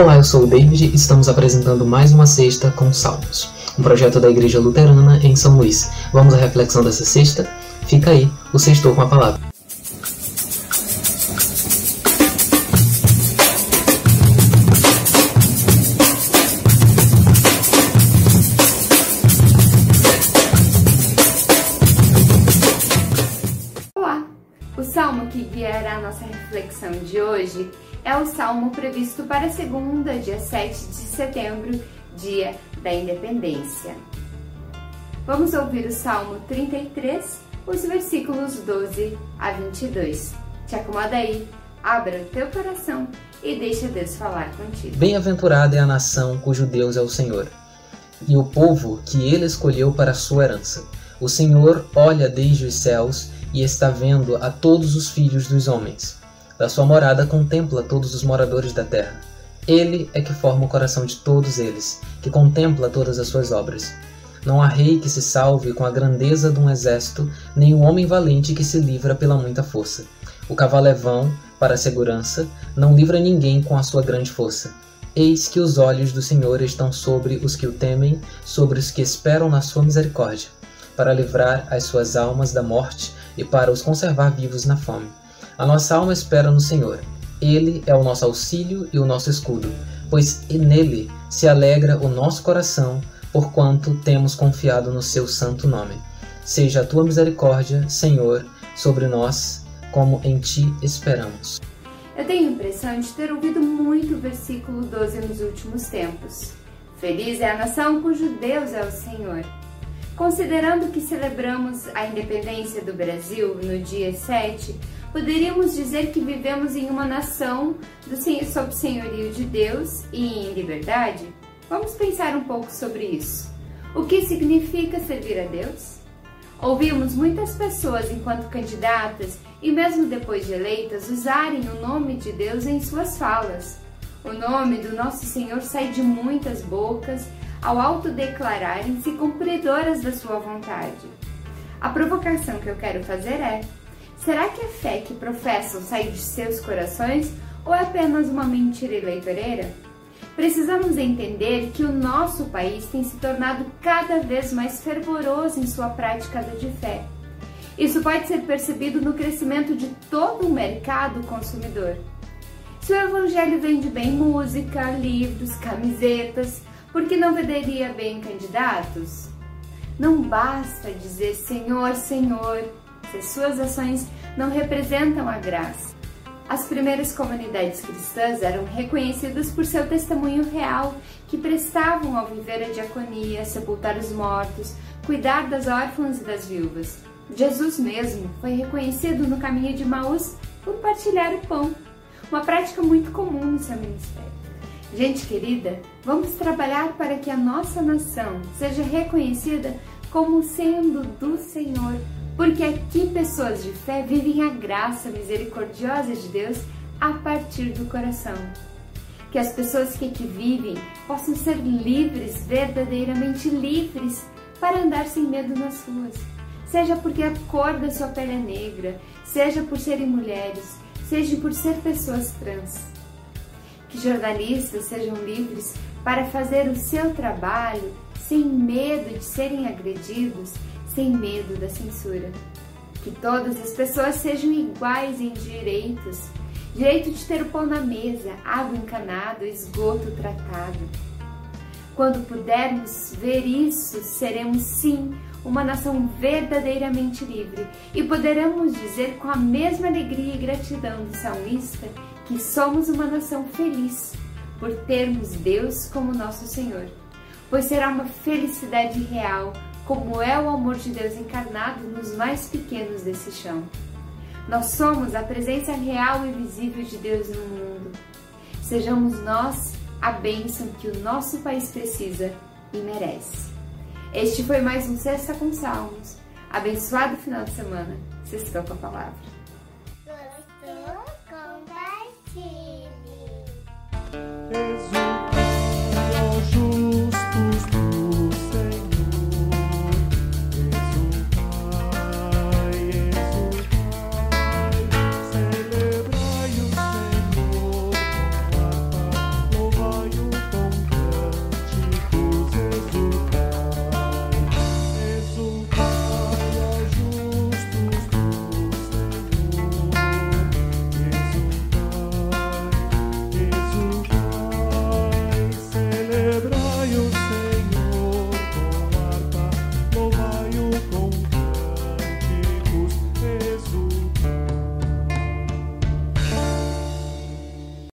Olá, eu sou o David e estamos apresentando mais uma sexta com Salmos, um projeto da Igreja Luterana em São Luís. Vamos à reflexão dessa sexta? Fica aí, o sextou com a palavra. Olá! O salmo que guiará a nossa reflexão de hoje é o salmo previsto para segunda, dia 7 de setembro, dia da independência. Vamos ouvir o salmo 33, os versículos 12 a 22. Te acomoda aí, abra o teu coração e deixa Deus falar contigo. Bem-aventurada é a nação cujo Deus é o Senhor, e o povo que ele escolheu para sua herança. O Senhor olha desde os céus e está vendo a todos os filhos dos homens. Da sua morada contempla todos os moradores da terra. Ele é que forma o coração de todos eles, que contempla todas as suas obras. Não há rei que se salve com a grandeza de um exército, nem um homem valente que se livra pela muita força. O cavalo é vão para a segurança, não livra ninguém com a sua grande força. Eis que os olhos do Senhor estão sobre os que o temem, sobre os que esperam na sua misericórdia, para livrar as suas almas da morte e para os conservar vivos na fome. A nossa alma espera no Senhor. Ele é o nosso auxílio e o nosso escudo, pois nele se alegra o nosso coração, porquanto temos confiado no seu santo nome. Seja a tua misericórdia, Senhor, sobre nós, como em ti esperamos. Eu tenho a impressão de ter ouvido muito o versículo 12 nos últimos tempos. Feliz é a nação cujo Deus é o Senhor. Considerando que celebramos a independência do Brasil no dia 7, poderíamos dizer que vivemos em uma nação do, sob senhorio de Deus e em liberdade? Vamos pensar um pouco sobre isso. O que significa servir a Deus? Ouvimos muitas pessoas, enquanto candidatas e mesmo depois de eleitas, usarem o nome de Deus em suas falas. O nome do nosso Senhor sai de muitas bocas ao autodeclararem-se cumpridoras da sua vontade. A provocação que eu quero fazer é: será que a fé que professam sai de seus corações ou é apenas uma mentira eleitoreira? Precisamos entender que o nosso país tem se tornado cada vez mais fervoroso em sua prática de fé. Isso pode ser percebido no crescimento de todo o mercado consumidor. Se o Evangelho vende bem música, livros, camisetas, por que não venderia bem candidatos? Não basta dizer Senhor, Senhor, se suas ações não representam a graça. As primeiras comunidades cristãs eram reconhecidas por seu testemunho real, que prestavam ao viver a diaconia, sepultar os mortos, cuidar das órfãs e das viúvas. Jesus mesmo foi reconhecido no caminho de Maús por partilhar o pão, uma prática muito comum no seu ministério. Gente querida, vamos trabalhar para que a nossa nação seja reconhecida como sendo do Senhor, porque aqui pessoas de fé vivem a graça misericordiosa de Deus a partir do coração. Que as pessoas que aqui vivem possam ser livres, verdadeiramente livres, para andar sem medo nas ruas. Seja porque a cor da sua pele é negra, seja por serem mulheres, seja por ser pessoas trans que jornalistas sejam livres para fazer o seu trabalho sem medo de serem agredidos, sem medo da censura. Que todas as pessoas sejam iguais em direitos, direito de ter o pão na mesa, água encanada, esgoto tratado. Quando pudermos ver isso, seremos sim uma nação verdadeiramente livre e poderemos dizer com a mesma alegria e gratidão do salmista que somos uma nação feliz por termos Deus como nosso Senhor, pois será uma felicidade real, como é o amor de Deus encarnado nos mais pequenos desse chão. Nós somos a presença real e visível de Deus no mundo. Sejamos nós a bênção que o nosso país precisa e merece. Este foi mais um Sexta com Salmos. Abençoado final de semana. Sextou com a palavra.